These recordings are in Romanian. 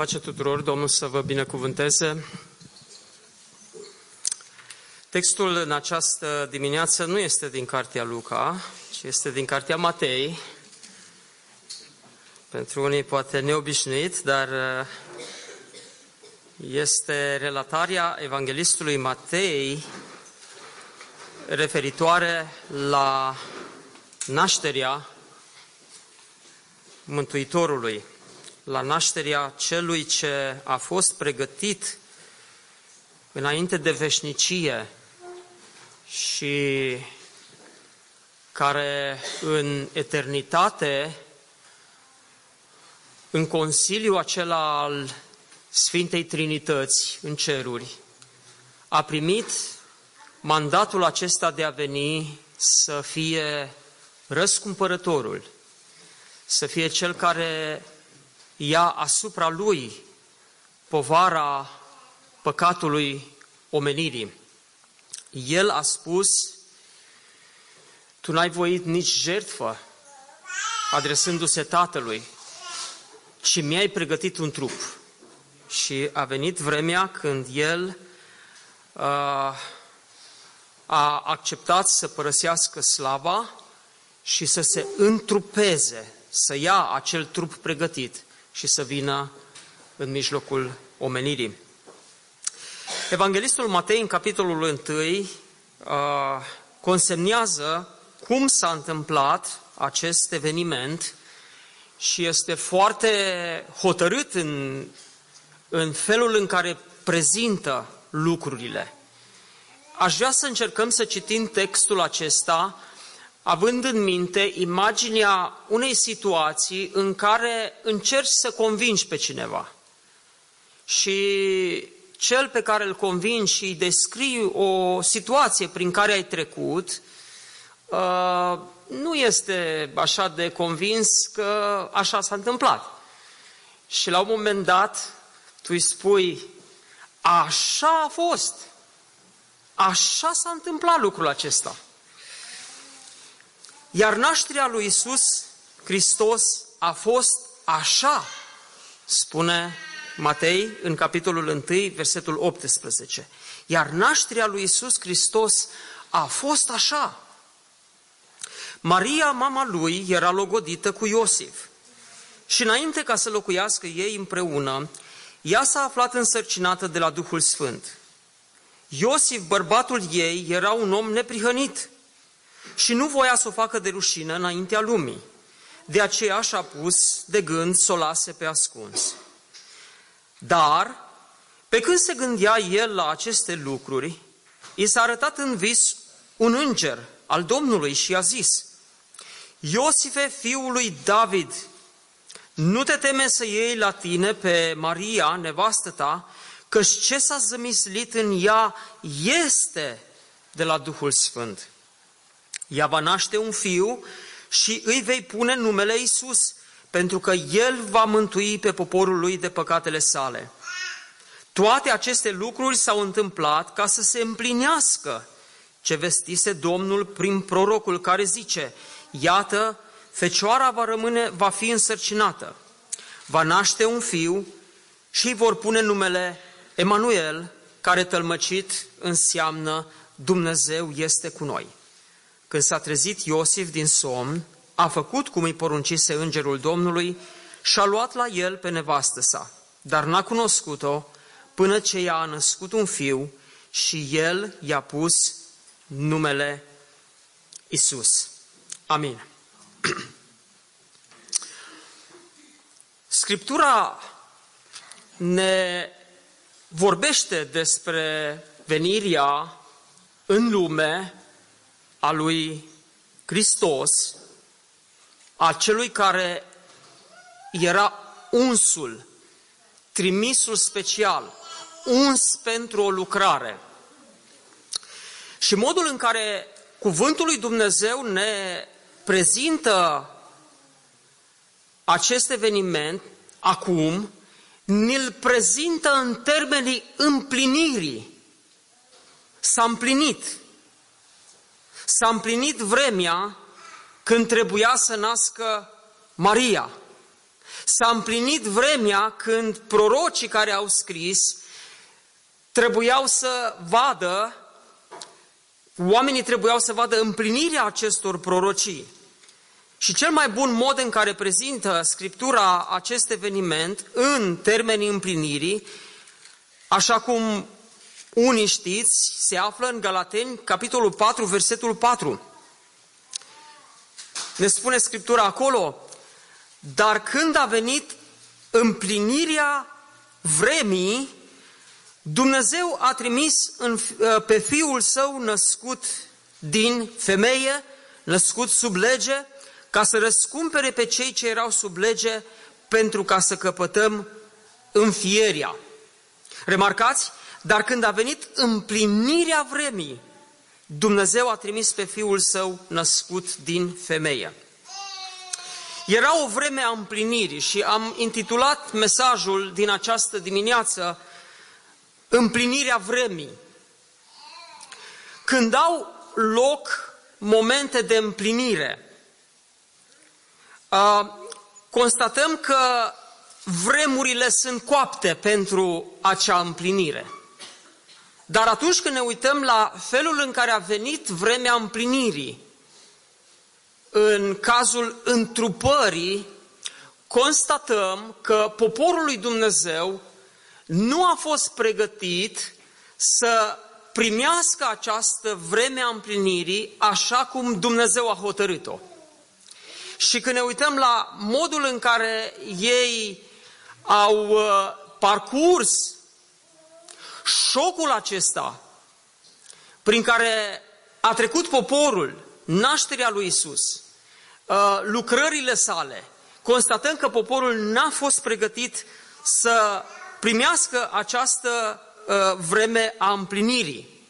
Pace tuturor, Domnul să vă binecuvânteze. Textul în această dimineață nu este din Cartea Luca, ci este din Cartea Matei. Pentru unii poate neobișnuit, dar uh, este relatarea evanghelistului Matei referitoare la nașterea Mântuitorului la nașterea celui ce a fost pregătit înainte de veșnicie și care în eternitate, în Consiliul acela al Sfintei Trinități în ceruri, a primit mandatul acesta de a veni să fie răscumpărătorul, să fie cel care ia asupra lui povara păcatului omenirii. El a spus, tu n-ai voit nici jertfă, adresându-se Tatălui, ci mi-ai pregătit un trup. Și a venit vremea când El uh, a acceptat să părăsească slava și să se întrupeze, să ia acel trup pregătit și să vină în mijlocul omenirii. Evanghelistul Matei, în capitolul 1, uh, consemnează cum s-a întâmplat acest eveniment și este foarte hotărât în, în felul în care prezintă lucrurile. Aș vrea să încercăm să citim textul acesta având în minte imaginea unei situații în care încerci să convingi pe cineva. Și cel pe care îl convingi și îi descrii o situație prin care ai trecut, uh, nu este așa de convins că așa s-a întâmplat. Și la un moment dat, tu îi spui, așa a fost, așa s-a întâmplat lucrul acesta. Iar nașterea lui Isus Hristos a fost așa, spune Matei în capitolul 1, versetul 18. Iar nașterea lui Isus Hristos a fost așa. Maria, mama lui, era logodită cu Iosif. Și înainte ca să locuiască ei împreună, ea s-a aflat însărcinată de la Duhul Sfânt. Iosif, bărbatul ei, era un om neprihănit și nu voia să o facă de rușină înaintea lumii. De aceea și-a pus de gând să o lase pe ascuns. Dar, pe când se gândea el la aceste lucruri, i s-a arătat în vis un înger al Domnului și a zis, Iosife, fiul lui David, nu te teme să iei la tine pe Maria, nevastă ta, căci ce s-a zămislit în ea este de la Duhul Sfânt. Ea va naște un fiu și îi vei pune numele Isus, pentru că El va mântui pe poporul lui de păcatele sale. Toate aceste lucruri s-au întâmplat ca să se împlinească ce vestise Domnul prin prorocul care zice, Iată, fecioara va rămâne, va fi însărcinată, va naște un fiu și îi vor pune numele Emanuel, care tălmăcit înseamnă Dumnezeu este cu noi. Când s-a trezit Iosif din somn, a făcut cum îi poruncise îngerul Domnului și a luat la el pe nevastă sa, dar n-a cunoscut-o până ce ea a născut un fiu și el i-a pus numele Isus. Amin. Scriptura ne vorbește despre venirea în lume a lui Hristos, a celui care era unsul trimisul special, uns pentru o lucrare. Și modul în care cuvântul lui Dumnezeu ne prezintă acest eveniment acum, ne-l prezintă în termenii împlinirii. S-a împlinit. S-a împlinit vremea când trebuia să nască Maria. S-a împlinit vremea când prorocii care au scris trebuiau să vadă, oamenii trebuiau să vadă împlinirea acestor prorocii. Și cel mai bun mod în care prezintă Scriptura acest eveniment în termenii împlinirii, așa cum unii știți, se află în Galateni, capitolul 4, versetul 4. Ne spune Scriptura acolo, dar când a venit împlinirea vremii, Dumnezeu a trimis în, pe Fiul Său născut din femeie, născut sub lege, ca să răscumpere pe cei ce erau sub lege pentru ca să căpătăm înfieria. Remarcați? Dar când a venit împlinirea vremii, Dumnezeu a trimis pe Fiul Său născut din femeie. Era o vreme a împlinirii și am intitulat mesajul din această dimineață Împlinirea vremii. Când au loc momente de împlinire, constatăm că vremurile sunt coapte pentru acea împlinire. Dar atunci când ne uităm la felul în care a venit vremea împlinirii, în cazul întrupării, constatăm că poporul lui Dumnezeu nu a fost pregătit să primească această vreme a împlinirii așa cum Dumnezeu a hotărât-o. Și când ne uităm la modul în care ei au uh, parcurs șocul acesta prin care a trecut poporul, nașterea lui Isus, uh, lucrările sale, constatăm că poporul n-a fost pregătit să primească această uh, vreme a împlinirii.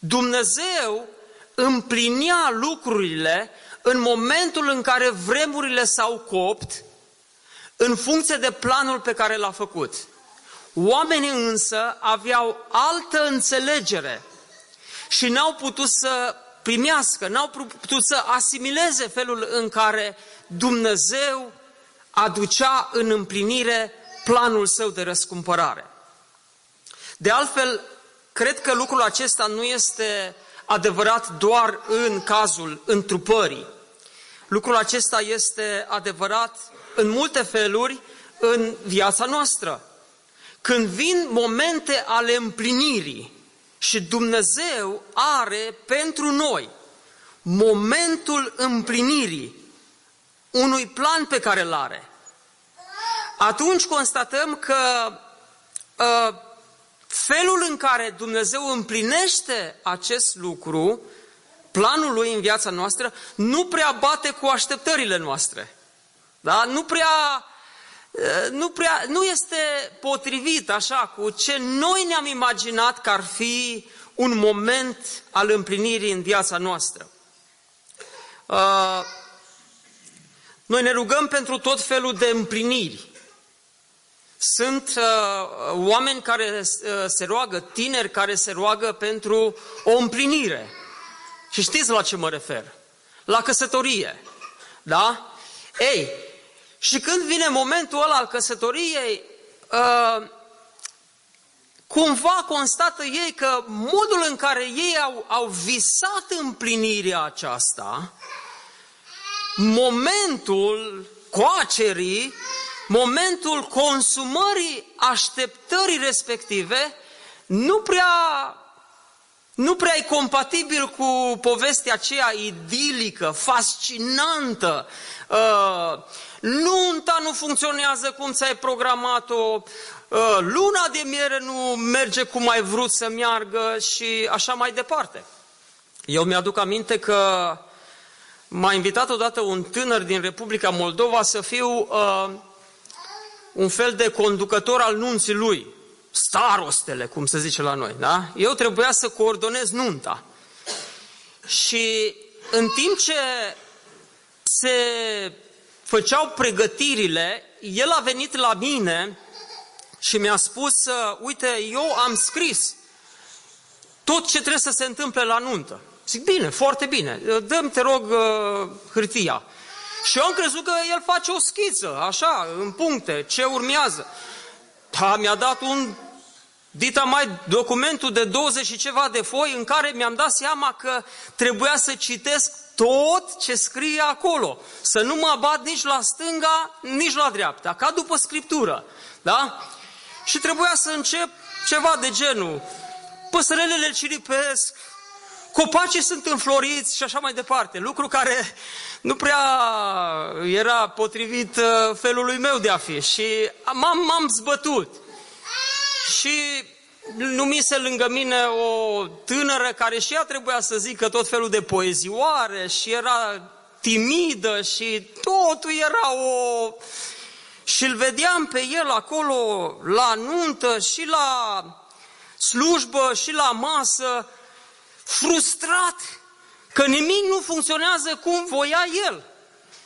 Dumnezeu împlinea lucrurile în momentul în care vremurile s-au copt, în funcție de planul pe care l-a făcut. Oamenii însă aveau altă înțelegere și n-au putut să primească, n-au putut să asimileze felul în care Dumnezeu aducea în împlinire planul său de răscumpărare. De altfel, cred că lucrul acesta nu este adevărat doar în cazul întrupării. Lucrul acesta este adevărat în multe feluri în viața noastră. Când vin momente ale împlinirii și Dumnezeu are pentru noi momentul împlinirii unui plan pe care îl are, atunci constatăm că uh, felul în care Dumnezeu împlinește acest lucru, planul lui în viața noastră, nu prea bate cu așteptările noastre. Da? Nu prea, nu prea, nu este potrivit așa cu ce noi ne-am imaginat că ar fi un moment al împlinirii în viața noastră. Noi ne rugăm pentru tot felul de împliniri. Sunt uh, oameni care uh, se roagă, tineri care se roagă pentru o împlinire. Și știți la ce mă refer? La căsătorie. Da? Ei, și când vine momentul ăla al căsătoriei, uh, cumva constată ei că modul în care ei au, au visat împlinirea aceasta, momentul coacerii momentul consumării așteptării respective nu prea, nu prea e compatibil cu povestea aceea idilică, fascinantă. Uh, nunta nu funcționează cum ți-ai programat-o, uh, luna de miere nu merge cum ai vrut să meargă și așa mai departe. Eu mi-aduc aminte că m-a invitat odată un tânăr din Republica Moldova să fiu uh, un fel de conducător al nunții lui, starostele, cum se zice la noi, da? Eu trebuia să coordonez nunta. Și în timp ce se făceau pregătirile, el a venit la mine și mi-a spus, uite, eu am scris tot ce trebuie să se întâmple la nuntă. Zic, bine, foarte bine, dăm te rog uh, hârtia. Și eu am crezut că el face o schiță, așa, în puncte, ce urmează. Da, mi-a dat un dita mai documentul de 20 și ceva de foi în care mi-am dat seama că trebuia să citesc tot ce scrie acolo. Să nu mă abat nici la stânga, nici la dreapta, ca după scriptură. Da? Și trebuia să încep ceva de genul. Păsărelele ciripesc, copacii sunt înfloriți și așa mai departe. Lucru care nu prea era potrivit uh, felului meu de a fi. Și m-am, m-am zbătut. Și numise lângă mine o tânără care și ea trebuia să zică tot felul de poezioare și era timidă și totul era o... Și îl vedeam pe el acolo la nuntă și la slujbă și la masă, frustrat că nimic nu funcționează cum voia el.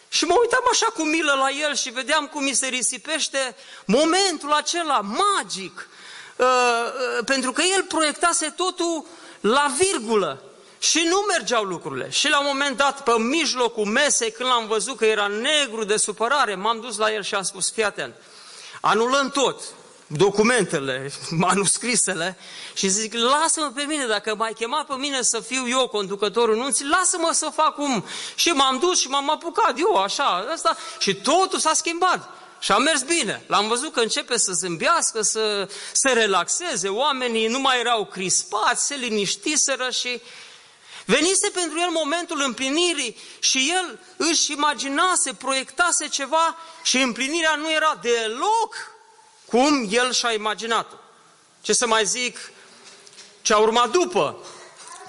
Și mă uitam așa cu milă la el și vedeam cum mi se risipește momentul acela magic Uh, uh, pentru că el proiectase totul la virgulă și nu mergeau lucrurile. Și la un moment dat, pe mijlocul mesei, când l-am văzut că era negru de supărare, m-am dus la el și am spus, fii atent, anulăm tot, documentele, manuscrisele și zic, lasă-mă pe mine, dacă m-ai chemat pe mine să fiu eu conducătorul nunții, lasă-mă să fac cum. Și m-am dus și m-am apucat eu, așa, asta, și totul s-a schimbat. Și a mers bine. L-am văzut că începe să zâmbească, să se relaxeze, oamenii nu mai erau crispați, se liniștiseră și venise pentru el momentul împlinirii și el își imaginase, proiectase ceva și împlinirea nu era deloc cum el și-a imaginat-o. Ce să mai zic, ce a urmat după,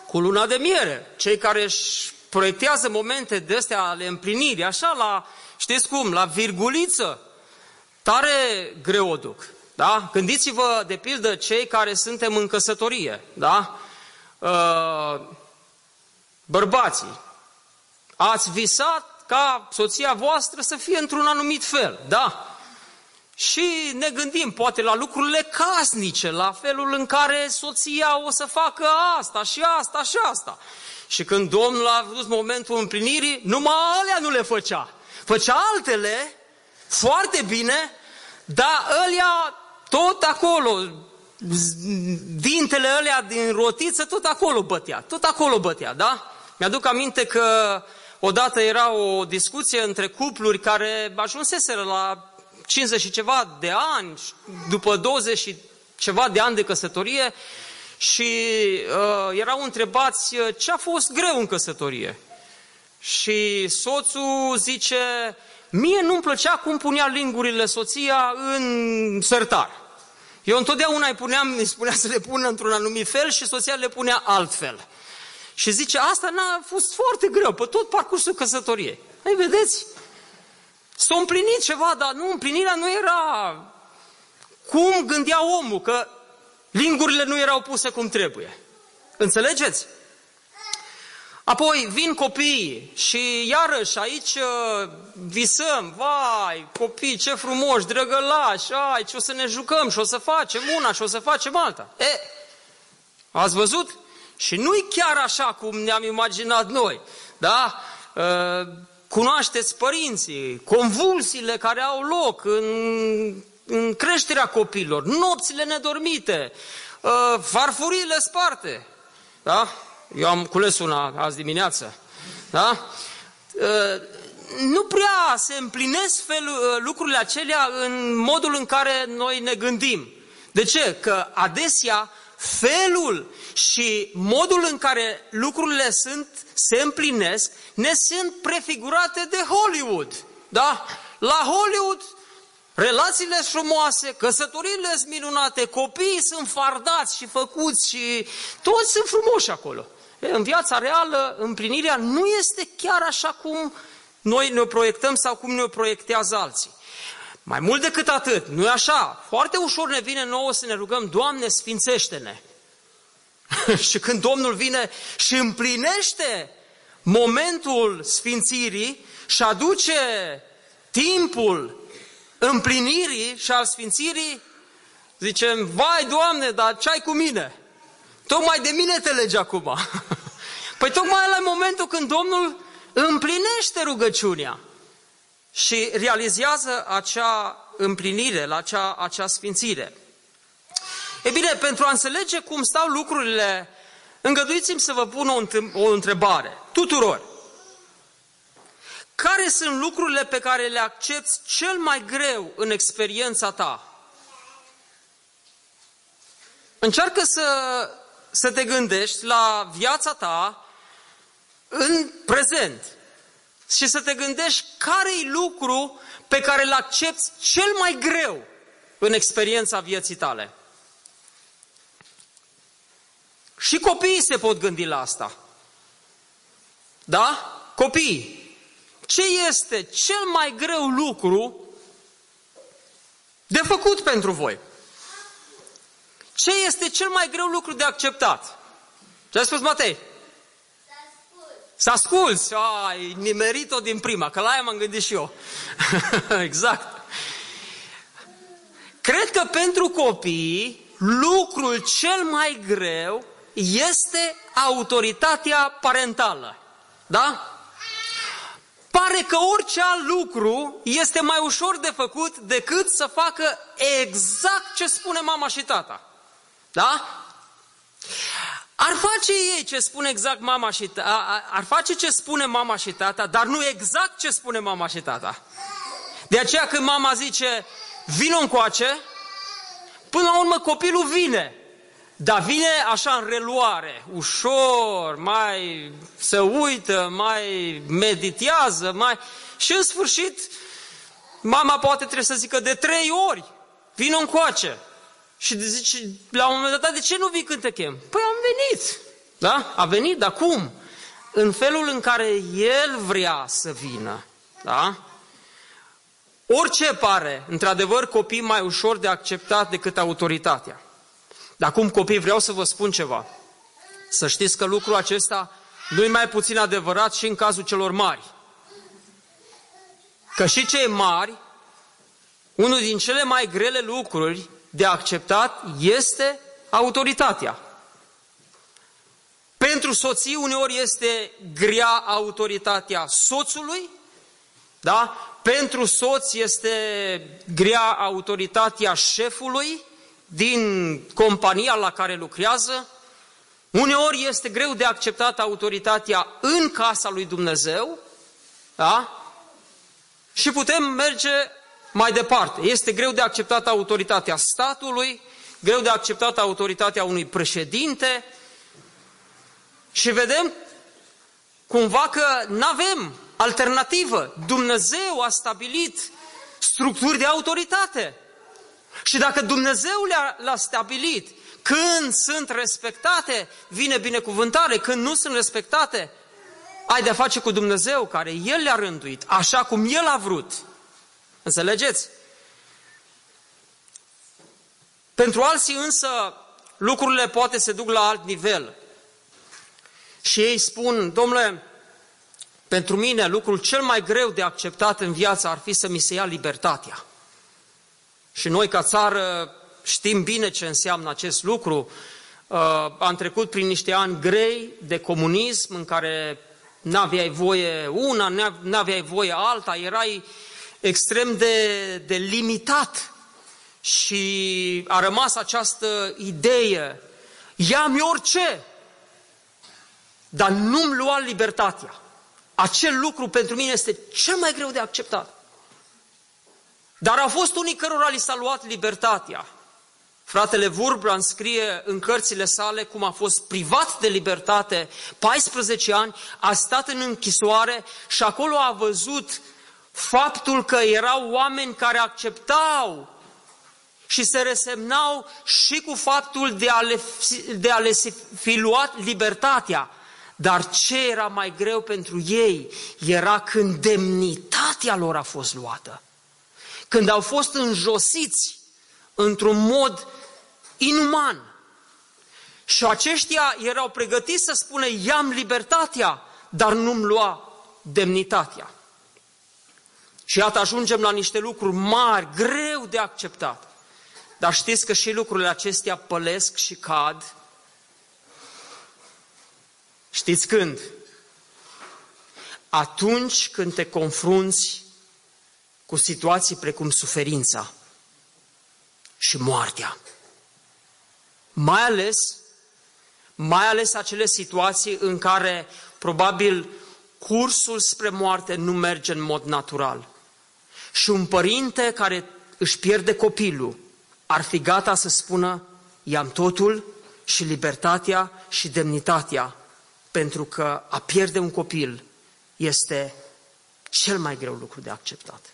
cu luna de miere, cei care își proiectează momente de astea ale împlinirii, așa la, știți cum, la virguliță, Tare greu o duc. Da? Gândiți-vă, de pildă, cei care suntem în căsătorie. Da? Uh, bărbații, ați visat ca soția voastră să fie într-un anumit fel. Da? Și ne gândim poate la lucrurile casnice, la felul în care soția o să facă asta și asta și asta. Și când Domnul a văzut momentul împlinirii, numai alea nu le făcea. Făcea altele foarte bine, dar ălea tot acolo, dintele ălea din rotiță, tot acolo bătea, tot acolo bătea, da? Mi-aduc aminte că odată era o discuție între cupluri care ajunseseră la 50 și ceva de ani, după 20 și ceva de ani de căsătorie și uh, erau întrebați uh, ce a fost greu în căsătorie. Și soțul zice, Mie nu-mi plăcea cum punea lingurile soția în sertar. Eu întotdeauna îi, puneam, îi spunea să le pună într-un anumit fel și soția le punea altfel. Și zice, asta n-a fost foarte greu, pe tot parcursul căsătoriei. Ei, vedeți? S-a împlinit ceva, dar nu, împlinirea nu era cum gândea omul, că lingurile nu erau puse cum trebuie. Înțelegeți? Apoi vin copiii și iarăși aici uh, visăm, vai, copii, ce frumoși, drăgălași, ai, ce o să ne jucăm și o să facem una și o să facem alta. E, ați văzut? Și nu-i chiar așa cum ne-am imaginat noi, da? Uh, cunoașteți părinții, convulsiile care au loc în, în creșterea copilor, nopțile nedormite, uh, farfurile sparte, da? Eu am cules una azi dimineață. Da? Ă, nu prea se împlinesc fel, ă, lucrurile acelea în modul în care noi ne gândim. De ce? Că adesea felul și modul în care lucrurile sunt, se împlinesc, ne sunt prefigurate de Hollywood. Da? La Hollywood Relațiile sunt frumoase, căsătoriile sunt minunate, copiii sunt fardați și făcuți și toți sunt frumoși acolo. În viața reală, împlinirea nu este chiar așa cum noi ne proiectăm sau cum ne proiectează alții. Mai mult decât atât, nu e așa? Foarte ușor ne vine nouă să ne rugăm, Doamne, sfințește-ne. și când Domnul vine și împlinește momentul sfințirii și aduce timpul împlinirii și al sfințirii, zicem, vai Doamne, dar ce ai cu mine? Tocmai de mine te legi acum. păi tocmai la momentul când Domnul împlinește rugăciunea și realizează acea împlinire, la acea, acea sfințire. E bine, pentru a înțelege cum stau lucrurile, îngăduiți-mi să vă pun o, o întrebare, tuturor. Care sunt lucrurile pe care le accepti cel mai greu în experiența ta? Încearcă să, să te gândești la viața ta în prezent și să te gândești care e lucru pe care îl accepti cel mai greu în experiența vieții tale. Și copiii se pot gândi la asta. Da? Copiii. Ce este cel mai greu lucru de făcut pentru voi? Ce este cel mai greu lucru de acceptat? Ce a spus Matei? Să asculți. Ai nimerit-o din prima, că la aia m-am gândit și eu. exact. Cred că pentru copii, lucrul cel mai greu este autoritatea parentală. Da? Pare că orice alt lucru este mai ușor de făcut decât să facă exact ce spune mama și tata. Da? Ar face ei ce spune exact mama și tata, ar face ce spune mama și tata, dar nu exact ce spune mama și tata. De aceea când mama zice, vină încoace, până la urmă copilul vine. Dar vine așa în reluare, ușor, mai se uită, mai meditează, mai... Și în sfârșit, mama poate trebuie să zică de trei ori, vină încoace. Și zice, la un moment dat, de ce nu vii când te chem? Păi am venit. Da? A venit, dar cum? În felul în care el vrea să vină. Da? Orice pare, într-adevăr, copii mai ușor de acceptat decât autoritatea. Dar acum, copii, vreau să vă spun ceva. Să știți că lucrul acesta nu e mai puțin adevărat și în cazul celor mari. Că și cei mari, unul din cele mai grele lucruri de acceptat este autoritatea. Pentru soții uneori este grea autoritatea soțului, da? Pentru soț este grea autoritatea șefului din compania la care lucrează. Uneori este greu de acceptat autoritatea în casa lui Dumnezeu, da? Și putem merge mai departe, este greu de acceptat autoritatea statului, greu de acceptat autoritatea unui președinte și vedem cumva că nu avem alternativă. Dumnezeu a stabilit structuri de autoritate. Și dacă Dumnezeu le-a, stabilit, când sunt respectate, vine binecuvântare, când nu sunt respectate, ai de-a face cu Dumnezeu care El le-a rânduit, așa cum El a vrut. Înțelegeți? Pentru alții însă lucrurile poate se duc la alt nivel. Și ei spun, domnule, pentru mine lucrul cel mai greu de acceptat în viață ar fi să mi se ia libertatea. Și noi ca țară știm bine ce înseamnă acest lucru. Uh, am trecut prin niște ani grei de comunism în care n-aveai voie una, n-aveai voie alta, erai extrem de, de limitat și a rămas această idee, ia-mi orice, dar nu-mi lua libertatea. Acel lucru pentru mine este cel mai greu de acceptat. Dar au fost unii cărora li s-a luat libertatea. Fratele Vurbran scrie în cărțile sale cum a fost privat de libertate 14 ani, a stat în închisoare și acolo a văzut faptul că erau oameni care acceptau și se resemnau și cu faptul de a le, de a le fi luat libertatea. Dar ce era mai greu pentru ei era când demnitatea lor a fost luată. când au fost înjosiți într-un mod inuman. Și aceștia erau pregătiți să spună, i-am libertatea, dar nu-mi lua demnitatea. Și iată, ajungem la niște lucruri mari, greu de acceptat. Dar știți că și lucrurile acestea pălesc și cad. Știți când? Atunci când te confrunți cu situații precum suferința și moartea. Mai ales, mai ales acele situații în care probabil cursul spre moarte nu merge în mod natural. Și un părinte care își pierde copilul ar fi gata să spună i-am totul și libertatea și demnitatea, pentru că a pierde un copil este cel mai greu lucru de acceptat.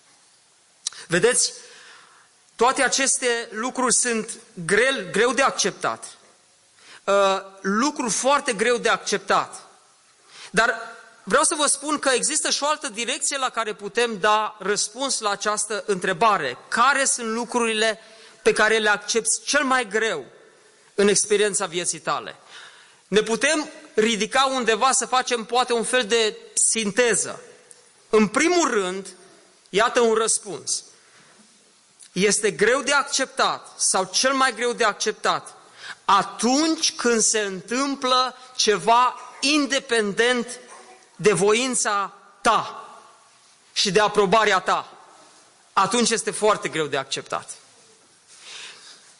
Vedeți, toate aceste lucruri sunt greu, greu de acceptat. Uh, lucruri foarte greu de acceptat. Dar vreau să vă spun că există și o altă direcție la care putem da răspuns la această întrebare. Care sunt lucrurile pe care le accepti cel mai greu în experiența vieții tale? Ne putem ridica undeva să facem poate un fel de sinteză. În primul rând, iată un răspuns. Este greu de acceptat sau cel mai greu de acceptat atunci când se întâmplă ceva independent de voința ta și de aprobarea ta. Atunci este foarte greu de acceptat.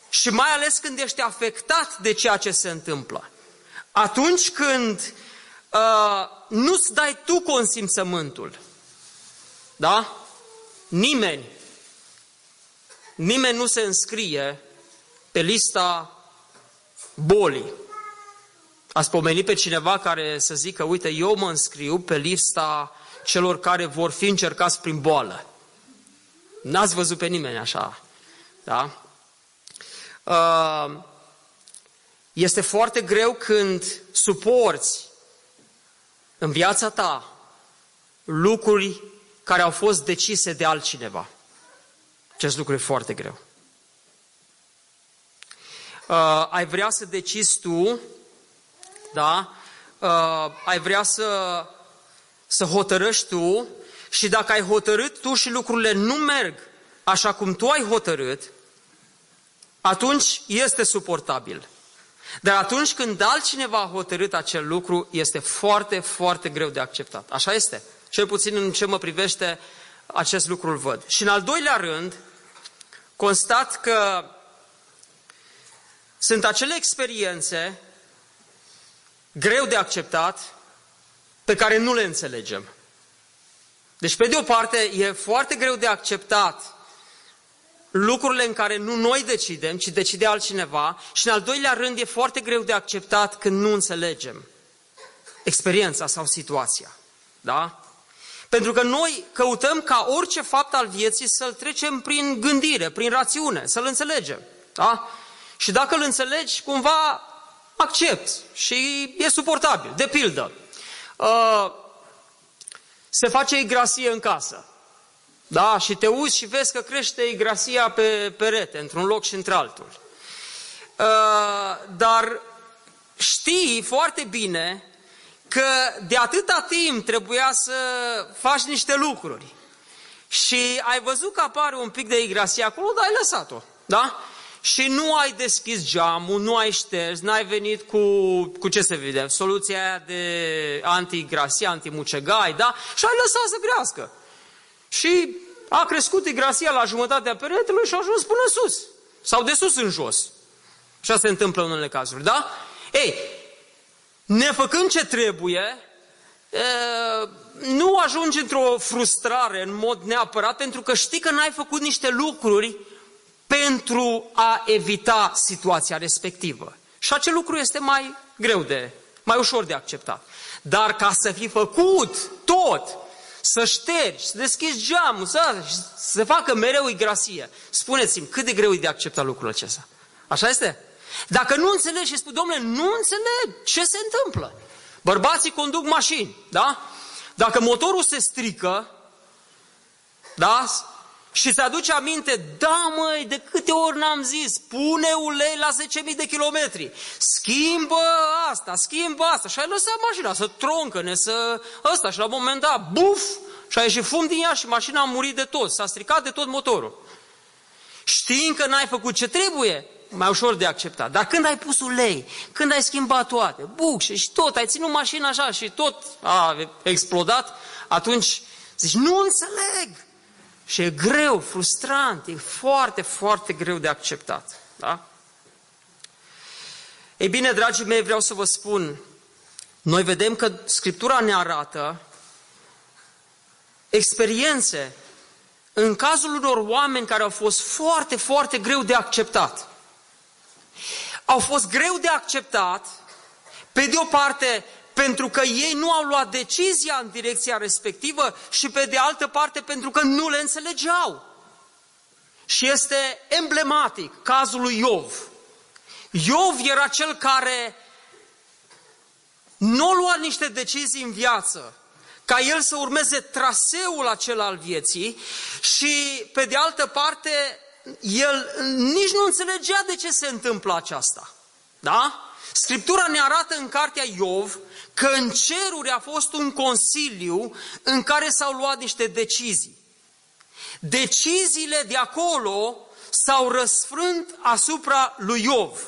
Și mai ales când ești afectat de ceea ce se întâmplă. Atunci când uh, nu-ți dai tu consimțământul, da? Nimeni, nimeni nu se înscrie pe lista bolii. Ați pomenit pe cineva care să zică, uite, eu mă înscriu pe lista celor care vor fi încercați prin boală. N-ați văzut pe nimeni așa. Da? Uh, este foarte greu când suporți în viața ta lucruri care au fost decise de altcineva. Acest lucru e foarte greu. Uh, ai vrea să decizi tu, da? Uh, ai vrea să, să hotărăști tu și dacă ai hotărât tu și lucrurile nu merg așa cum tu ai hotărât, atunci este suportabil. Dar atunci când altcineva a hotărât acel lucru, este foarte, foarte greu de acceptat. Așa este. Cel puțin în ce mă privește, acest lucru îl văd. Și în al doilea rând, constat că sunt acele experiențe greu de acceptat pe care nu le înțelegem. Deci, pe de o parte, e foarte greu de acceptat lucrurile în care nu noi decidem, ci decide altcineva și în al doilea rând e foarte greu de acceptat când nu înțelegem experiența sau situația. Da? Pentru că noi căutăm ca orice fapt al vieții să-l trecem prin gândire, prin rațiune, să-l înțelegem. Da? Și dacă îl înțelegi, cumva accept și e suportabil. De pildă, uh, se face igrasie în casă. Da? Și te uiți și vezi că crește igrasia pe perete, într-un loc și într-altul. Uh, dar știi foarte bine că de atâta timp trebuia să faci niște lucruri. Și ai văzut că apare un pic de igrasie acolo, dar ai lăsat-o. Da? Și nu ai deschis geamul, nu ai șters, n-ai venit cu, cu ce se vede, soluția aia de antigrasie, antimucegai, da? Și ai lăsat să crească. Și a crescut igrasia la jumătatea peretelui și a ajuns până sus. Sau de sus în jos. Așa se întâmplă în unele cazuri, da? Ei, nefăcând ce trebuie, e, nu ajungi într-o frustrare în mod neapărat, pentru că știi că n-ai făcut niște lucruri pentru a evita situația respectivă. Și acel lucru este mai greu de, mai ușor de acceptat. Dar ca să fi făcut tot să ștergi, să deschizi geamul, să, să se facă mereu igrasie. Spuneți-mi, cât de greu e de acceptat lucrul acesta? Așa este? Dacă nu înțelegi și spui, domnule, nu înțeleg ce se întâmplă. Bărbații conduc mașini, da? Dacă motorul se strică, da? Și îți aduce aminte, da măi, de câte ori n-am zis, pune ulei la 10.000 de kilometri, schimbă asta, schimbă asta. Și ai lăsat mașina să troncăne, să ăsta. Și la un moment dat, buf, și a ieșit fum din ea și mașina a murit de tot, s-a stricat de tot motorul. Știind că n-ai făcut ce trebuie, mai ușor de acceptat. Dar când ai pus ulei, când ai schimbat toate, buc și tot, ai ținut mașina așa și tot a explodat, atunci zici, nu înțeleg. Și e greu, frustrant, e foarte, foarte greu de acceptat. Da? Ei bine, dragii mei, vreau să vă spun, noi vedem că Scriptura ne arată experiențe în cazul unor oameni care au fost foarte, foarte greu de acceptat. Au fost greu de acceptat, pe de o parte, pentru că ei nu au luat decizia în direcția respectivă și pe de altă parte pentru că nu le înțelegeau. Și este emblematic cazul lui Iov. Iov era cel care nu a luat niște decizii în viață, ca el să urmeze traseul acela al vieții și, pe de altă parte, el nici nu înțelegea de ce se întâmplă aceasta. Da? Scriptura ne arată în cartea Iov că în ceruri a fost un consiliu în care s-au luat niște decizii. Deciziile de acolo s-au răsfrânt asupra lui Iov.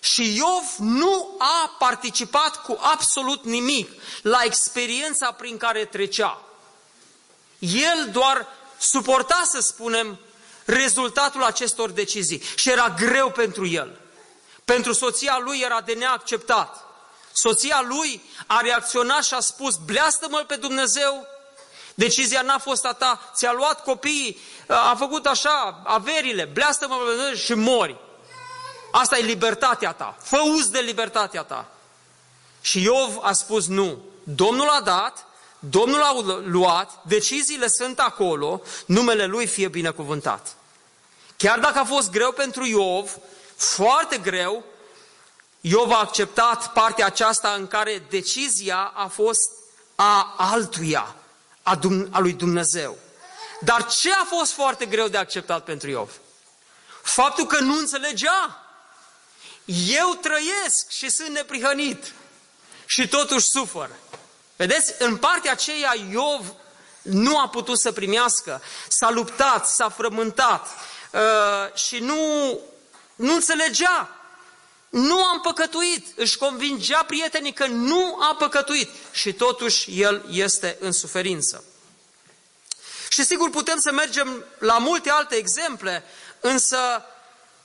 Și Iov nu a participat cu absolut nimic la experiența prin care trecea. El doar suporta, să spunem, rezultatul acestor decizii și era greu pentru el. Pentru soția lui era de neacceptat. Soția lui a reacționat și a spus, bleastă-mă pe Dumnezeu, decizia n-a fost a ta, ți-a luat copiii, a făcut așa, averile, bleastă-mă pe Dumnezeu și mori. Asta e libertatea ta, fă uz de libertatea ta. Și Iov a spus nu, Domnul a dat, Domnul a luat, deciziile sunt acolo, numele Lui fie binecuvântat. Chiar dacă a fost greu pentru Iov, foarte greu, Iov a acceptat partea aceasta în care decizia a fost a altuia, a, a lui Dumnezeu. Dar ce a fost foarte greu de acceptat pentru Iov? Faptul că nu înțelegea. Eu trăiesc și sunt neprihănit și totuși sufăr. Vedeți, în partea aceea Iov nu a putut să primească, s-a luptat, s-a frământat uh, și nu, nu înțelegea nu am păcătuit. Își convingea prietenii că nu a păcătuit și totuși el este în suferință. Și sigur putem să mergem la multe alte exemple, însă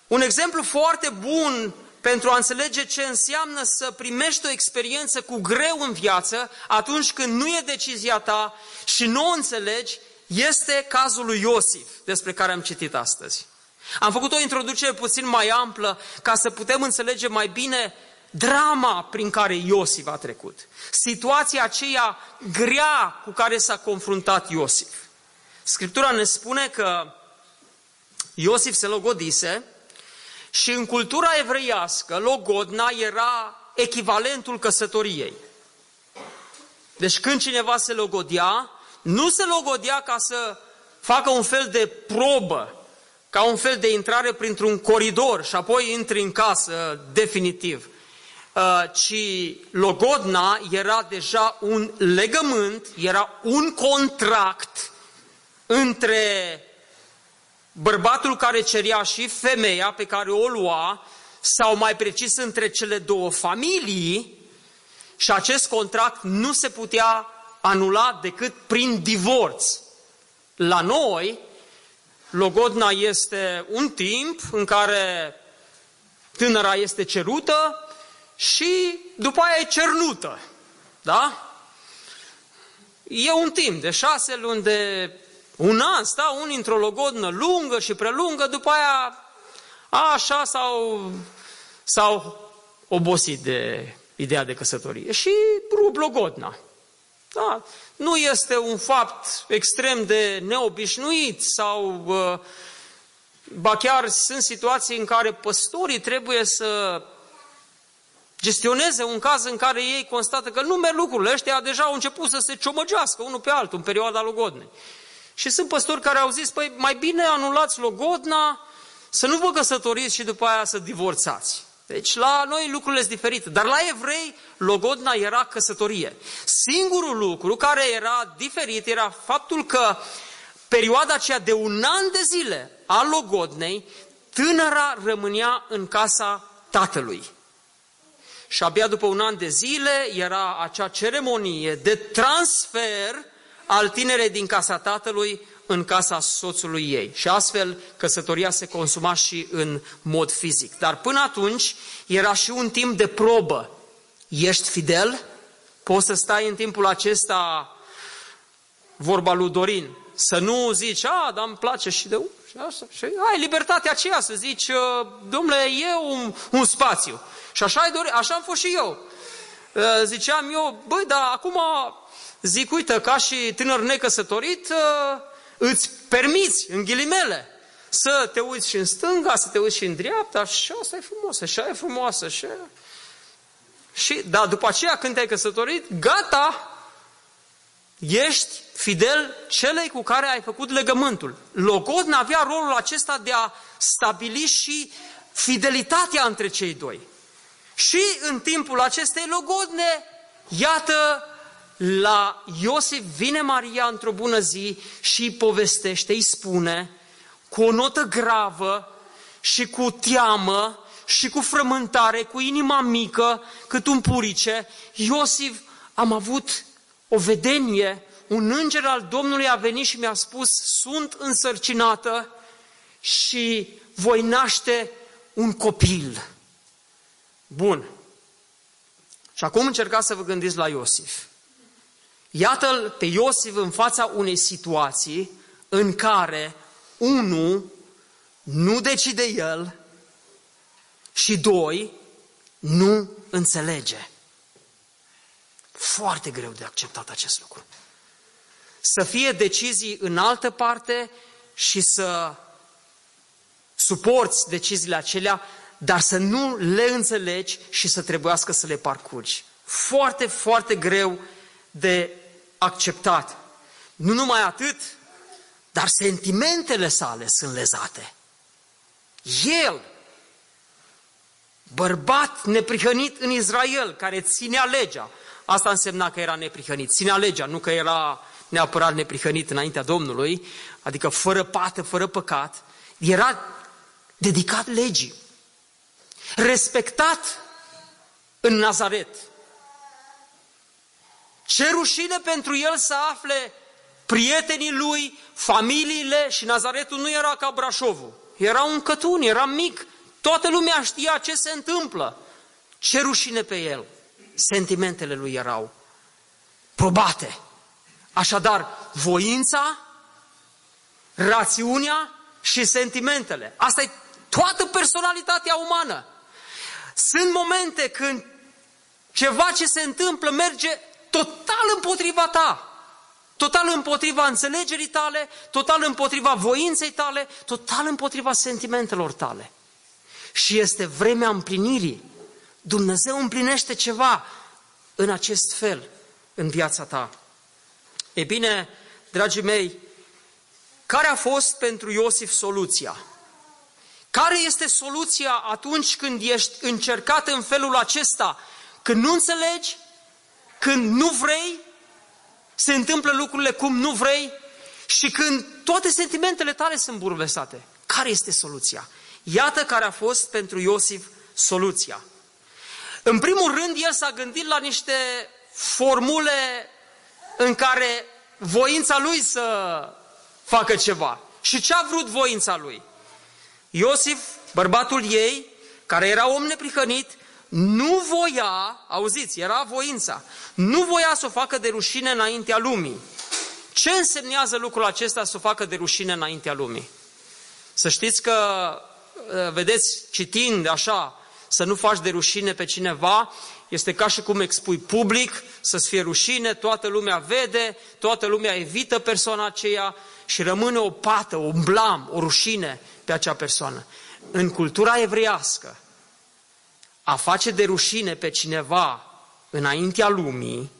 un exemplu foarte bun pentru a înțelege ce înseamnă să primești o experiență cu greu în viață atunci când nu e decizia ta și nu o înțelegi, este cazul lui Iosif, despre care am citit astăzi. Am făcut o introducere puțin mai amplă ca să putem înțelege mai bine drama prin care Iosif a trecut. Situația aceea grea cu care s-a confruntat Iosif. Scriptura ne spune că Iosif se logodise și în cultura evreiască logodna era echivalentul căsătoriei. Deci când cineva se logodea, nu se logodea ca să facă un fel de probă ca un fel de intrare printr-un coridor și apoi intri în casă definitiv. Uh, ci logodna era deja un legământ, era un contract între bărbatul care cerea și femeia pe care o lua, sau mai precis între cele două familii, și acest contract nu se putea anula decât prin divorț. La noi, Logodna este un timp în care tânăra este cerută și după aia e cernută. Da? E un timp de șase luni, de un an, stau unii într-o logodnă lungă și prelungă, după aia așa s-au, s-au obosit de ideea de căsătorie și rup logodna. Da? Nu este un fapt extrem de neobișnuit sau uh, ba chiar sunt situații în care păstorii trebuie să gestioneze un caz în care ei constată că nu merg lucrurile, ăștia deja au început să se ciomăgească unul pe altul în perioada logodnei. Și sunt păstori care au zis, păi mai bine anulați logodna, să nu vă căsătoriți și după aia să divorțați. Deci la noi lucrurile sunt diferite, dar la evrei logodna era căsătorie. Singurul lucru care era diferit era faptul că perioada aceea de un an de zile a logodnei, tânăra rămânea în casa tatălui. Și abia după un an de zile era acea ceremonie de transfer al tinerei din casa tatălui în casa soțului ei. Și astfel căsătoria se consuma și în mod fizic. Dar până atunci era și un timp de probă. Ești fidel? Poți să stai în timpul acesta, vorba lui Dorin, să nu zici, a, dar îmi place și de și asta. Și ai libertatea aceea să zici, domnule, e un, un spațiu. Și așa, ai dori, așa am fost și eu. Ziceam eu, băi, dar acum zic, uite, ca și tânăr necăsătorit, îți permiți, în ghilimele, să te uiți și în stânga, să te uiți și în dreapta, și asta e frumos, așa e frumoasă, și... Și, da, după aceea, când te-ai căsătorit, gata, ești fidel celei cu care ai făcut legământul. Logodn avea rolul acesta de a stabili și fidelitatea între cei doi. Și în timpul acestei logodne, iată, la Iosif vine Maria într-o bună zi și îi povestește, îi spune, cu o notă gravă și cu teamă și cu frământare, cu inima mică, cât un purice, Iosif, am avut o vedenie, un înger al Domnului a venit și mi-a spus, sunt însărcinată și voi naște un copil. Bun. Și acum încercați să vă gândiți la Iosif. Iată-l pe Iosif în fața unei situații în care, unu, nu decide el și doi, nu înțelege. Foarte greu de acceptat acest lucru. Să fie decizii în altă parte și să suporți deciziile acelea, dar să nu le înțelegi și să trebuiască să le parcurgi. Foarte, foarte greu de acceptat. Nu numai atât, dar sentimentele sale sunt lezate. El, bărbat neprihănit în Israel, care ținea legea, asta însemna că era neprihănit, ținea legea, nu că era neapărat neprihănit înaintea Domnului, adică fără pată, fără păcat, era dedicat legii, respectat în Nazaret, ce rușine pentru el să afle prietenii lui, familiile și Nazaretul nu era ca Brașovul. Era un cătun, era mic, toată lumea știa ce se întâmplă. Ce rușine pe el. Sentimentele lui erau probate. Așadar, voința, rațiunea și sentimentele. Asta e toată personalitatea umană. Sunt momente când ceva ce se întâmplă merge total împotriva ta. Total împotriva înțelegerii tale, total împotriva voinței tale, total împotriva sentimentelor tale. Și este vremea împlinirii. Dumnezeu împlinește ceva în acest fel în viața ta. E bine, dragii mei, care a fost pentru Iosif soluția? Care este soluția atunci când ești încercat în felul acesta? Când nu înțelegi, când nu vrei, se întâmplă lucrurile cum nu vrei și când toate sentimentele tale sunt burbesate. Care este soluția? Iată care a fost pentru Iosif soluția. În primul rând, el s-a gândit la niște formule în care voința lui să facă ceva. Și ce a vrut voința lui? Iosif, bărbatul ei, care era om neprihănit, nu voia, auziți, era voința, nu voia să o facă de rușine înaintea lumii. Ce însemnează lucrul acesta să o facă de rușine înaintea lumii? Să știți că, ă, vedeți, citind așa, să nu faci de rușine pe cineva, este ca și cum expui public, să-ți fie rușine, toată lumea vede, toată lumea evită persoana aceea și rămâne o pată, un blam, o rușine pe acea persoană. În cultura evreiască, a face de rușine pe cineva înaintea lumii,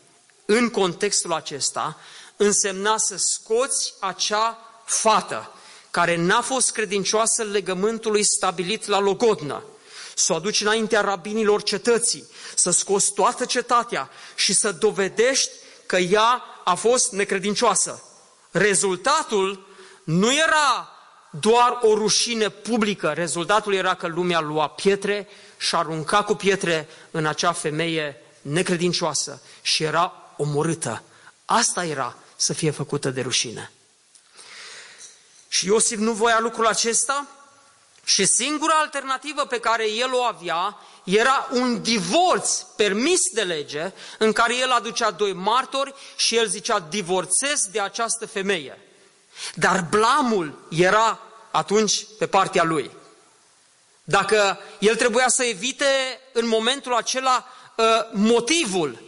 în contextul acesta, însemna să scoți acea fată care n-a fost credincioasă legământului stabilit la Logodnă, să o aduci înaintea rabinilor cetății, să scoți toată cetatea și să dovedești că ea a fost necredincioasă. Rezultatul nu era doar o rușine publică, rezultatul era că lumea lua pietre și arunca cu pietre în acea femeie necredincioasă și era omorâtă. Asta era să fie făcută de rușine. Și Iosif nu voia lucrul acesta și singura alternativă pe care el o avea era un divorț permis de lege în care el aducea doi martori și el zicea divorțez de această femeie. Dar blamul era atunci pe partea lui. Dacă el trebuia să evite în momentul acela uh, motivul,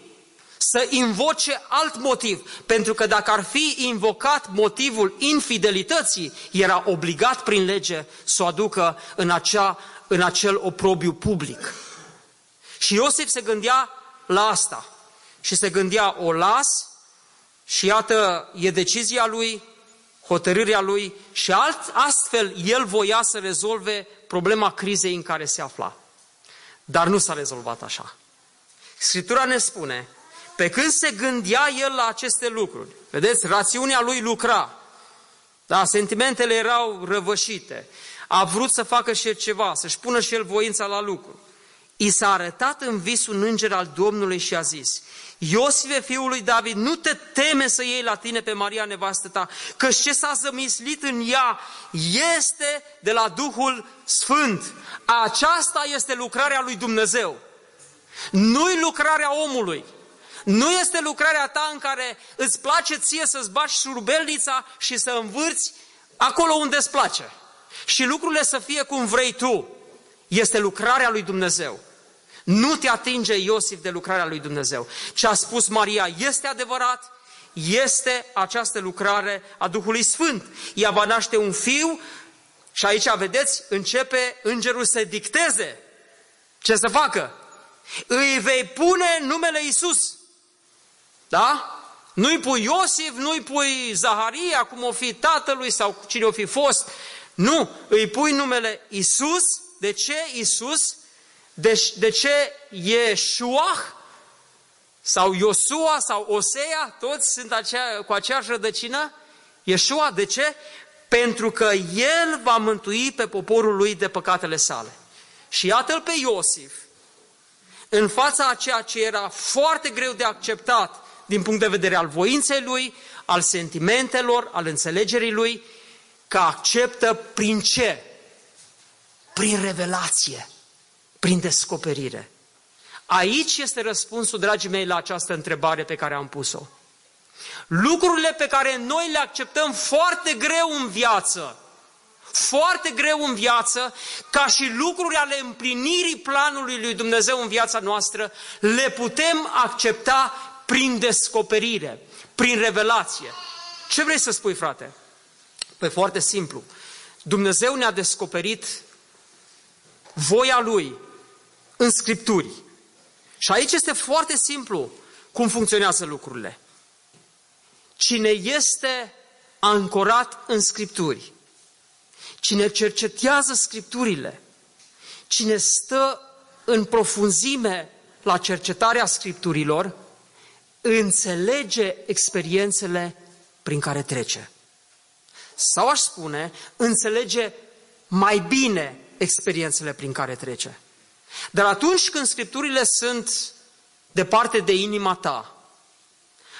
să invoce alt motiv, pentru că dacă ar fi invocat motivul infidelității, era obligat prin lege să o aducă în, acea, în acel oprobiu public. Și Iosif se gândea la asta și se gândea o las și iată e decizia lui, hotărârea lui și alt, astfel el voia să rezolve problema crizei în care se afla. Dar nu s-a rezolvat așa. Scriptura ne spune, pe când se gândea el la aceste lucruri, vedeți, rațiunea lui lucra, da, sentimentele erau răvășite, a vrut să facă și el ceva, să-și pună și el voința la lucru. I s-a arătat în vis un înger al Domnului și a zis, Iosife, fiul lui David, nu te teme să iei la tine pe Maria nevastă ta, că ce s-a zămislit în ea este de la Duhul Sfânt. Aceasta este lucrarea lui Dumnezeu. Nu-i lucrarea omului. Nu este lucrarea ta în care îți place ție să-ți bași șurubelnița și să învârți acolo unde îți place. Și lucrurile să fie cum vrei tu. Este lucrarea lui Dumnezeu. Nu te atinge Iosif de lucrarea lui Dumnezeu. Ce a spus Maria este adevărat, este această lucrare a Duhului Sfânt. Ea va naște un fiu și aici, vedeți, începe îngerul să dicteze ce să facă. Îi vei pune numele Isus. Da? Nu-i pui Iosif, nu-i pui Zaharia, cum o fi tatălui sau cine o fi fost. Nu, îi pui numele Isus. De ce Isus? De, de ce Ieșuah? Sau Iosua sau Osea, toți sunt acea, cu aceeași rădăcină? Ieșua, de ce? Pentru că El va mântui pe poporul lui de păcatele sale. Și iată-l pe Iosif, în fața a ceea ce era foarte greu de acceptat, din punct de vedere al voinței lui, al sentimentelor, al înțelegerii lui, că acceptă prin ce? Prin revelație, prin descoperire. Aici este răspunsul, dragii mei, la această întrebare pe care am pus-o. Lucrurile pe care noi le acceptăm foarte greu în viață, foarte greu în viață, ca și lucruri ale împlinirii planului lui Dumnezeu în viața noastră, le putem accepta prin descoperire, prin revelație. Ce vrei să spui, frate? Păi foarte simplu. Dumnezeu ne-a descoperit voia Lui în Scripturi. Și aici este foarte simplu cum funcționează lucrurile. Cine este ancorat în Scripturi, cine cercetează Scripturile, cine stă în profunzime la cercetarea Scripturilor, înțelege experiențele prin care trece. Sau aș spune, înțelege mai bine experiențele prin care trece. Dar atunci când scripturile sunt departe de inima ta,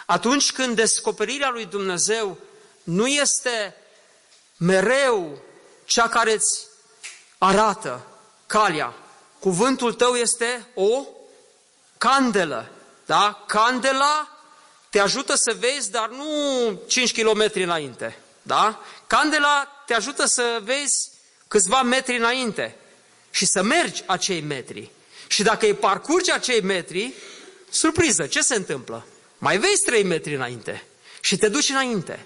atunci când descoperirea lui Dumnezeu nu este mereu cea care îți arată calea, cuvântul tău este o candelă da? Candela te ajută să vezi, dar nu 5 km înainte. Da? Candela te ajută să vezi câțiva metri înainte și să mergi acei metri. Și dacă îi parcurgi acei metri, surpriză, ce se întâmplă? Mai vezi 3 metri înainte și te duci înainte.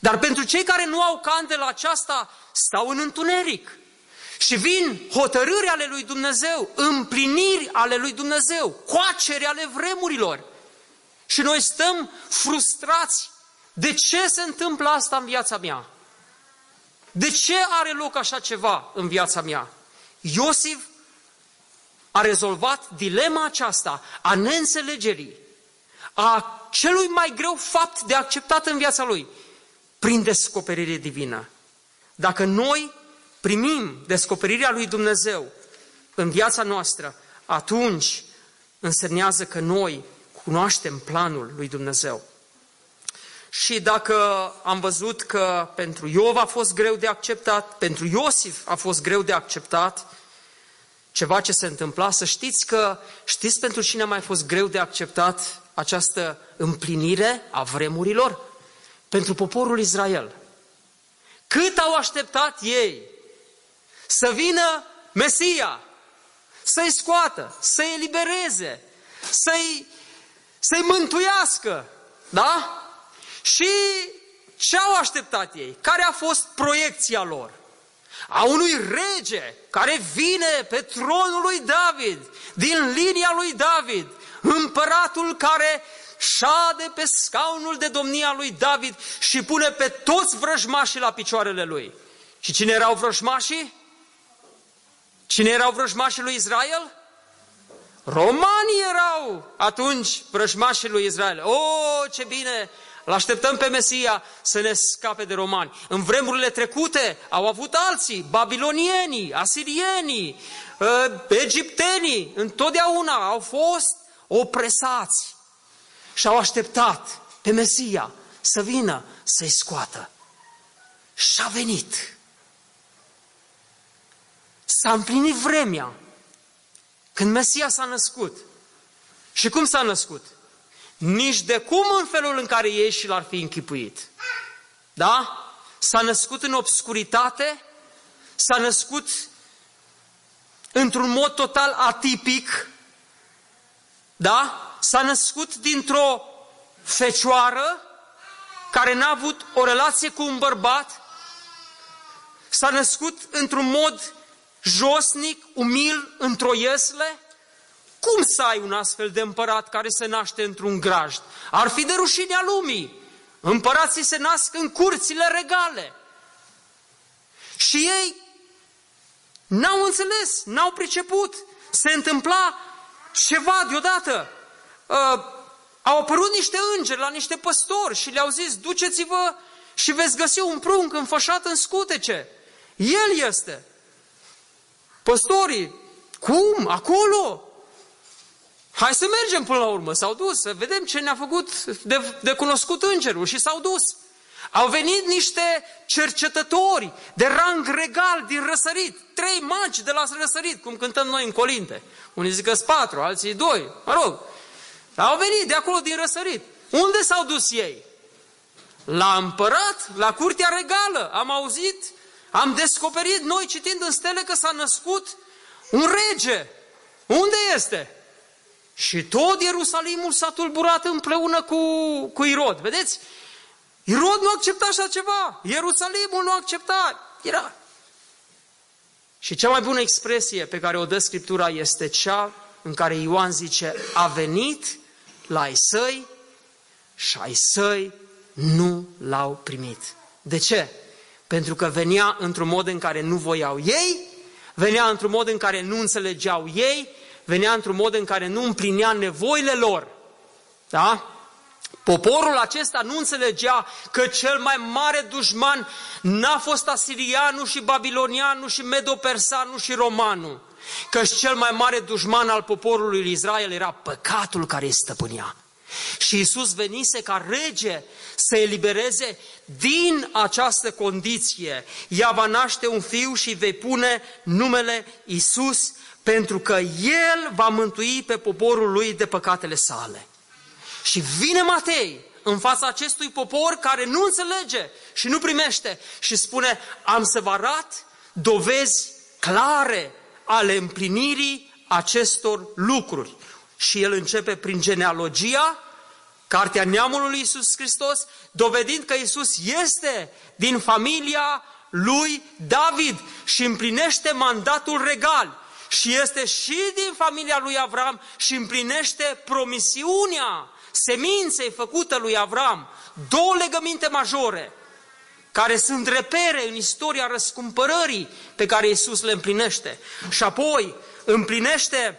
Dar pentru cei care nu au candela aceasta, stau în întuneric. Și vin hotărâri ale lui Dumnezeu, împliniri ale lui Dumnezeu, coacere ale vremurilor. Și noi stăm frustrați De ce se întâmplă asta în viața mea? De ce are loc așa ceva în viața mea? Iosif a rezolvat dilema aceasta a neînțelegerii, a celui mai greu fapt de acceptat în viața lui, prin descoperire divină. Dacă noi primim descoperirea lui Dumnezeu în viața noastră, atunci însemnează că noi cunoaștem planul lui Dumnezeu. Și dacă am văzut că pentru Iov a fost greu de acceptat, pentru Iosif a fost greu de acceptat, ceva ce se întâmpla, să știți că, știți pentru cine a mai fost greu de acceptat această împlinire a vremurilor? Pentru poporul Israel. Cât au așteptat ei să vină Mesia, să-i scoată, să-i elibereze, să-i, să-i mântuiască, da? Și ce au așteptat ei? Care a fost proiecția lor? A unui rege care vine pe tronul lui David, din linia lui David, împăratul care șade pe scaunul de domnia lui David și pune pe toți vrăjmașii la picioarele lui. Și cine erau vrăjmașii? Cine erau vrăjmașii lui Israel? Romanii erau atunci vrăjmașii lui Israel. O, ce bine îl așteptăm pe Mesia să ne scape de romani. În vremurile trecute au avut alții, babilonienii, asirienii, ă, egiptenii, întotdeauna au fost opresați și au așteptat pe Mesia să vină să-i scoată. Și a venit. S-a împlinit vremea când Mesia s-a născut. Și cum s-a născut? Nici de cum în felul în care ei și l-ar fi închipuit. Da? S-a născut în obscuritate, s-a născut într-un mod total atipic, da? S-a născut dintr-o fecioară care n-a avut o relație cu un bărbat, s-a născut într-un mod josnic, umil, într-o iesle, cum să ai un astfel de împărat care se naște într-un grajd? Ar fi de rușinea lumii. Împărații se nasc în curțile regale. Și ei n-au înțeles, n-au priceput. Se întâmpla ceva deodată. Uh, au apărut niște îngeri la niște păstori și le-au zis, duceți-vă și veți găsi un prunc înfășat în scutece. El este. Păstorii, cum? Acolo? Hai să mergem până la urmă. S-au dus să vedem ce ne-a făcut de, de cunoscut îngerul și s-au dus. Au venit niște cercetători de rang regal din răsărit, trei magi de la răsărit, cum cântăm noi în colinte. Unii zic că patru, alții doi, mă rog. Au venit de acolo din răsărit. Unde s-au dus ei? La împărat, la curtea regală. Am auzit, am descoperit noi citind în stele că s-a născut un rege. Unde este? Și tot Ierusalimul s-a tulburat împreună cu, cu Irod. Vedeți? Irod nu accepta așa ceva. Ierusalimul nu accepta. Era. Și cea mai bună expresie pe care o dă Scriptura este cea în care Ioan zice, a venit la ai săi și ai săi nu l-au primit. De ce? Pentru că venea într-un mod în care nu voiau ei, venea într-un mod în care nu înțelegeau ei, venea într-un mod în care nu împlinea nevoile lor. Da? Poporul acesta nu înțelegea că cel mai mare dușman n-a fost asirianul și babilonianul și medopersanul și romanul. Că cel mai mare dușman al poporului lui Israel era păcatul care îi stăpânea. Și Isus venise ca rege să elibereze din această condiție. Ea va naște un fiu și vei pune numele Isus pentru că El va mântui pe poporul lui de păcatele sale. Și vine Matei în fața acestui popor care nu înțelege și nu primește și spune, am să vă arat dovezi clare ale împlinirii acestor lucruri. Și el începe prin genealogia, cartea neamului lui Iisus Hristos, dovedind că Iisus este din familia lui David și împlinește mandatul regal și este și din familia lui Avram și împlinește promisiunea seminței făcută lui Avram, două legăminte majore, care sunt repere în istoria răscumpărării pe care Iisus le împlinește. Și apoi împlinește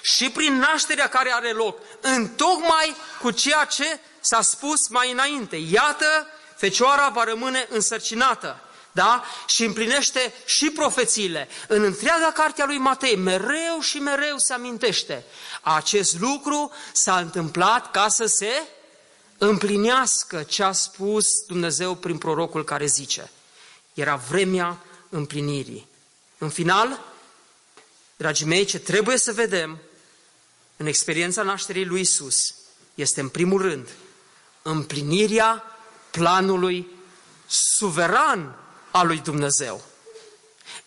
și prin nașterea care are loc, în tocmai cu ceea ce s-a spus mai înainte. Iată, fecioara va rămâne însărcinată. Da? Și împlinește și profețiile. În întreaga cartea lui Matei, mereu și mereu se amintește. Acest lucru s-a întâmplat ca să se împlinească ce a spus Dumnezeu prin prorocul care zice. Era vremea împlinirii. În final, dragii mei, ce trebuie să vedem în experiența nașterii lui Isus este în primul rând împlinirea planului suveran al lui Dumnezeu.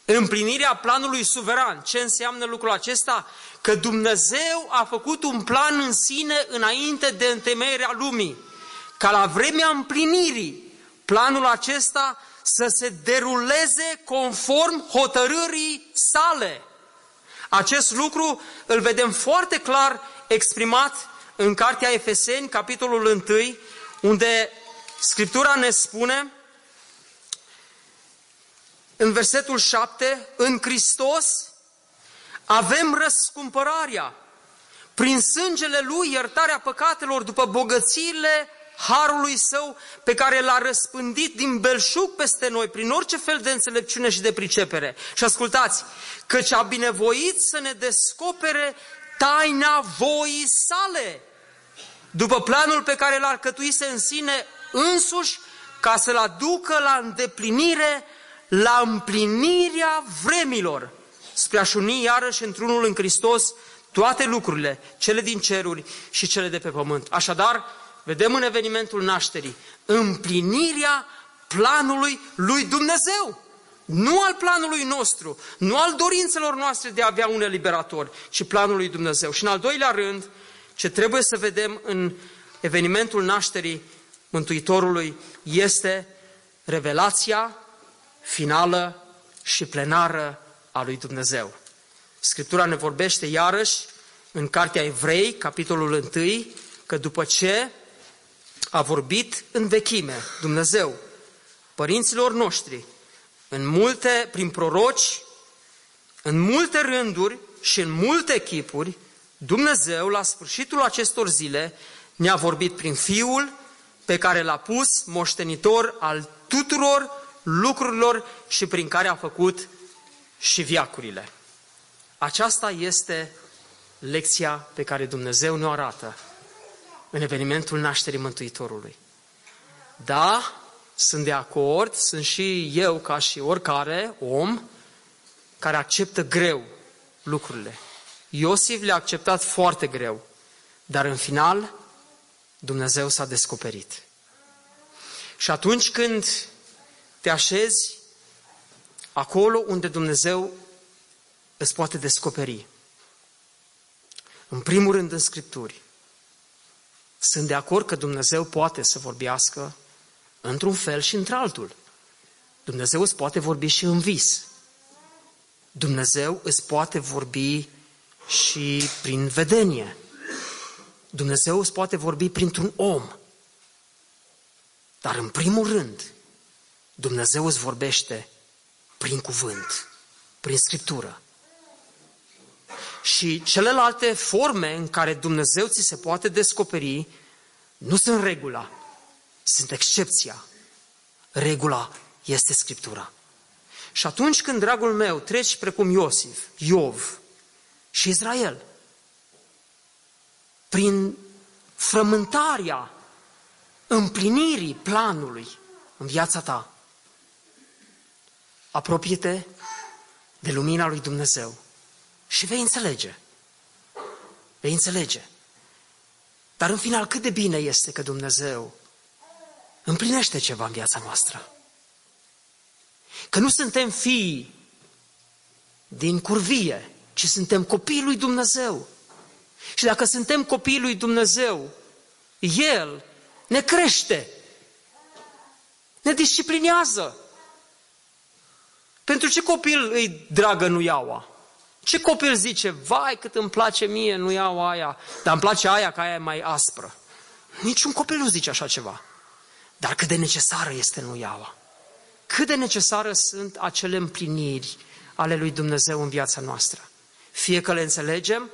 Împlinirea planului suveran. Ce înseamnă lucrul acesta? Că Dumnezeu a făcut un plan în sine înainte de întemeierea lumii. Ca la vremea împlinirii, planul acesta să se deruleze conform hotărârii sale. Acest lucru îl vedem foarte clar exprimat în Cartea Efeseni, capitolul 1, unde Scriptura ne spune în versetul 7, în Hristos avem răscumpărarea, prin sângele Lui iertarea păcatelor după bogățiile harului său pe care l-a răspândit din belșug peste noi prin orice fel de înțelepciune și de pricepere. Și ascultați, căci a binevoit să ne descopere taina voii sale, după planul pe care l-ar cătuise în sine însuși, ca să-l aducă la îndeplinire, la împlinirea vremilor, spre a-și uni iarăși într-unul în Hristos toate lucrurile, cele din ceruri și cele de pe pământ. Așadar, vedem în evenimentul nașterii împlinirea planului lui Dumnezeu. Nu al planului nostru, nu al dorințelor noastre de a avea un eliberator, ci planul lui Dumnezeu. Și în al doilea rând, ce trebuie să vedem în evenimentul nașterii Mântuitorului este revelația finală și plenară a lui Dumnezeu. Scriptura ne vorbește iarăși în Cartea Evrei, capitolul 1, că după ce a vorbit în vechime Dumnezeu părinților noștri în multe, prin proroci, în multe rânduri și în multe chipuri, Dumnezeu, la sfârșitul acestor zile, ne-a vorbit prin Fiul pe care l-a pus moștenitor al tuturor lucrurilor și prin care a făcut și viacurile. Aceasta este lecția pe care Dumnezeu ne arată în evenimentul nașterii Mântuitorului. Da, sunt de acord, sunt și eu, ca și oricare om, care acceptă greu lucrurile. Iosif le-a acceptat foarte greu, dar în final Dumnezeu s-a descoperit. Și atunci când te așezi acolo unde Dumnezeu îți poate descoperi, în primul rând în Scripturi, sunt de acord că Dumnezeu poate să vorbească într-un fel și într-altul. Dumnezeu îți poate vorbi și în vis. Dumnezeu îți poate vorbi și prin vedenie. Dumnezeu îți poate vorbi printr-un om. Dar în primul rând, Dumnezeu îți vorbește prin cuvânt, prin scriptură. Și celelalte forme în care Dumnezeu ți se poate descoperi nu sunt regula, sunt excepția. Regula este Scriptura. Și atunci când, dragul meu, treci precum Iosif, Iov și Israel, prin frământarea împlinirii planului în viața ta, apropie-te de lumina lui Dumnezeu și vei înțelege. Vei înțelege. Dar în final, cât de bine este că Dumnezeu împlinește ceva în viața noastră. Că nu suntem fii din curvie, ci suntem copiii lui Dumnezeu. Și dacă suntem copiii lui Dumnezeu, El ne crește, ne disciplinează. Pentru ce copil îi dragă nuiaua? Ce copil zice, vai cât îmi place mie, nu iau aia, dar îmi place aia, că aia e mai aspră. Niciun copil nu zice așa ceva. Dar cât de necesară este nuiaua. Cât de necesară sunt acele împliniri ale lui Dumnezeu în viața noastră. Fie că le înțelegem,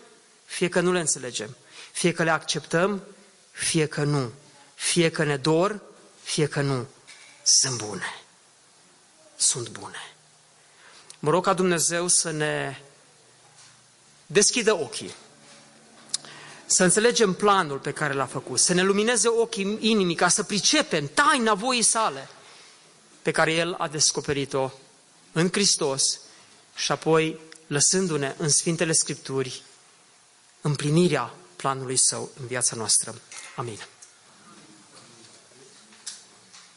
fie că nu le înțelegem. Fie că le acceptăm, fie că nu. Fie că ne dor, fie că nu. Sunt bune. Sunt bune. Mă rog ca Dumnezeu să ne deschidă ochii, să înțelegem planul pe care l-a făcut, să ne lumineze ochii inimii ca să pricepem taina voii sale pe care El a descoperit-o în Hristos și apoi lăsându-ne în Sfintele Scripturi împlinirea planului Său în viața noastră. Amin.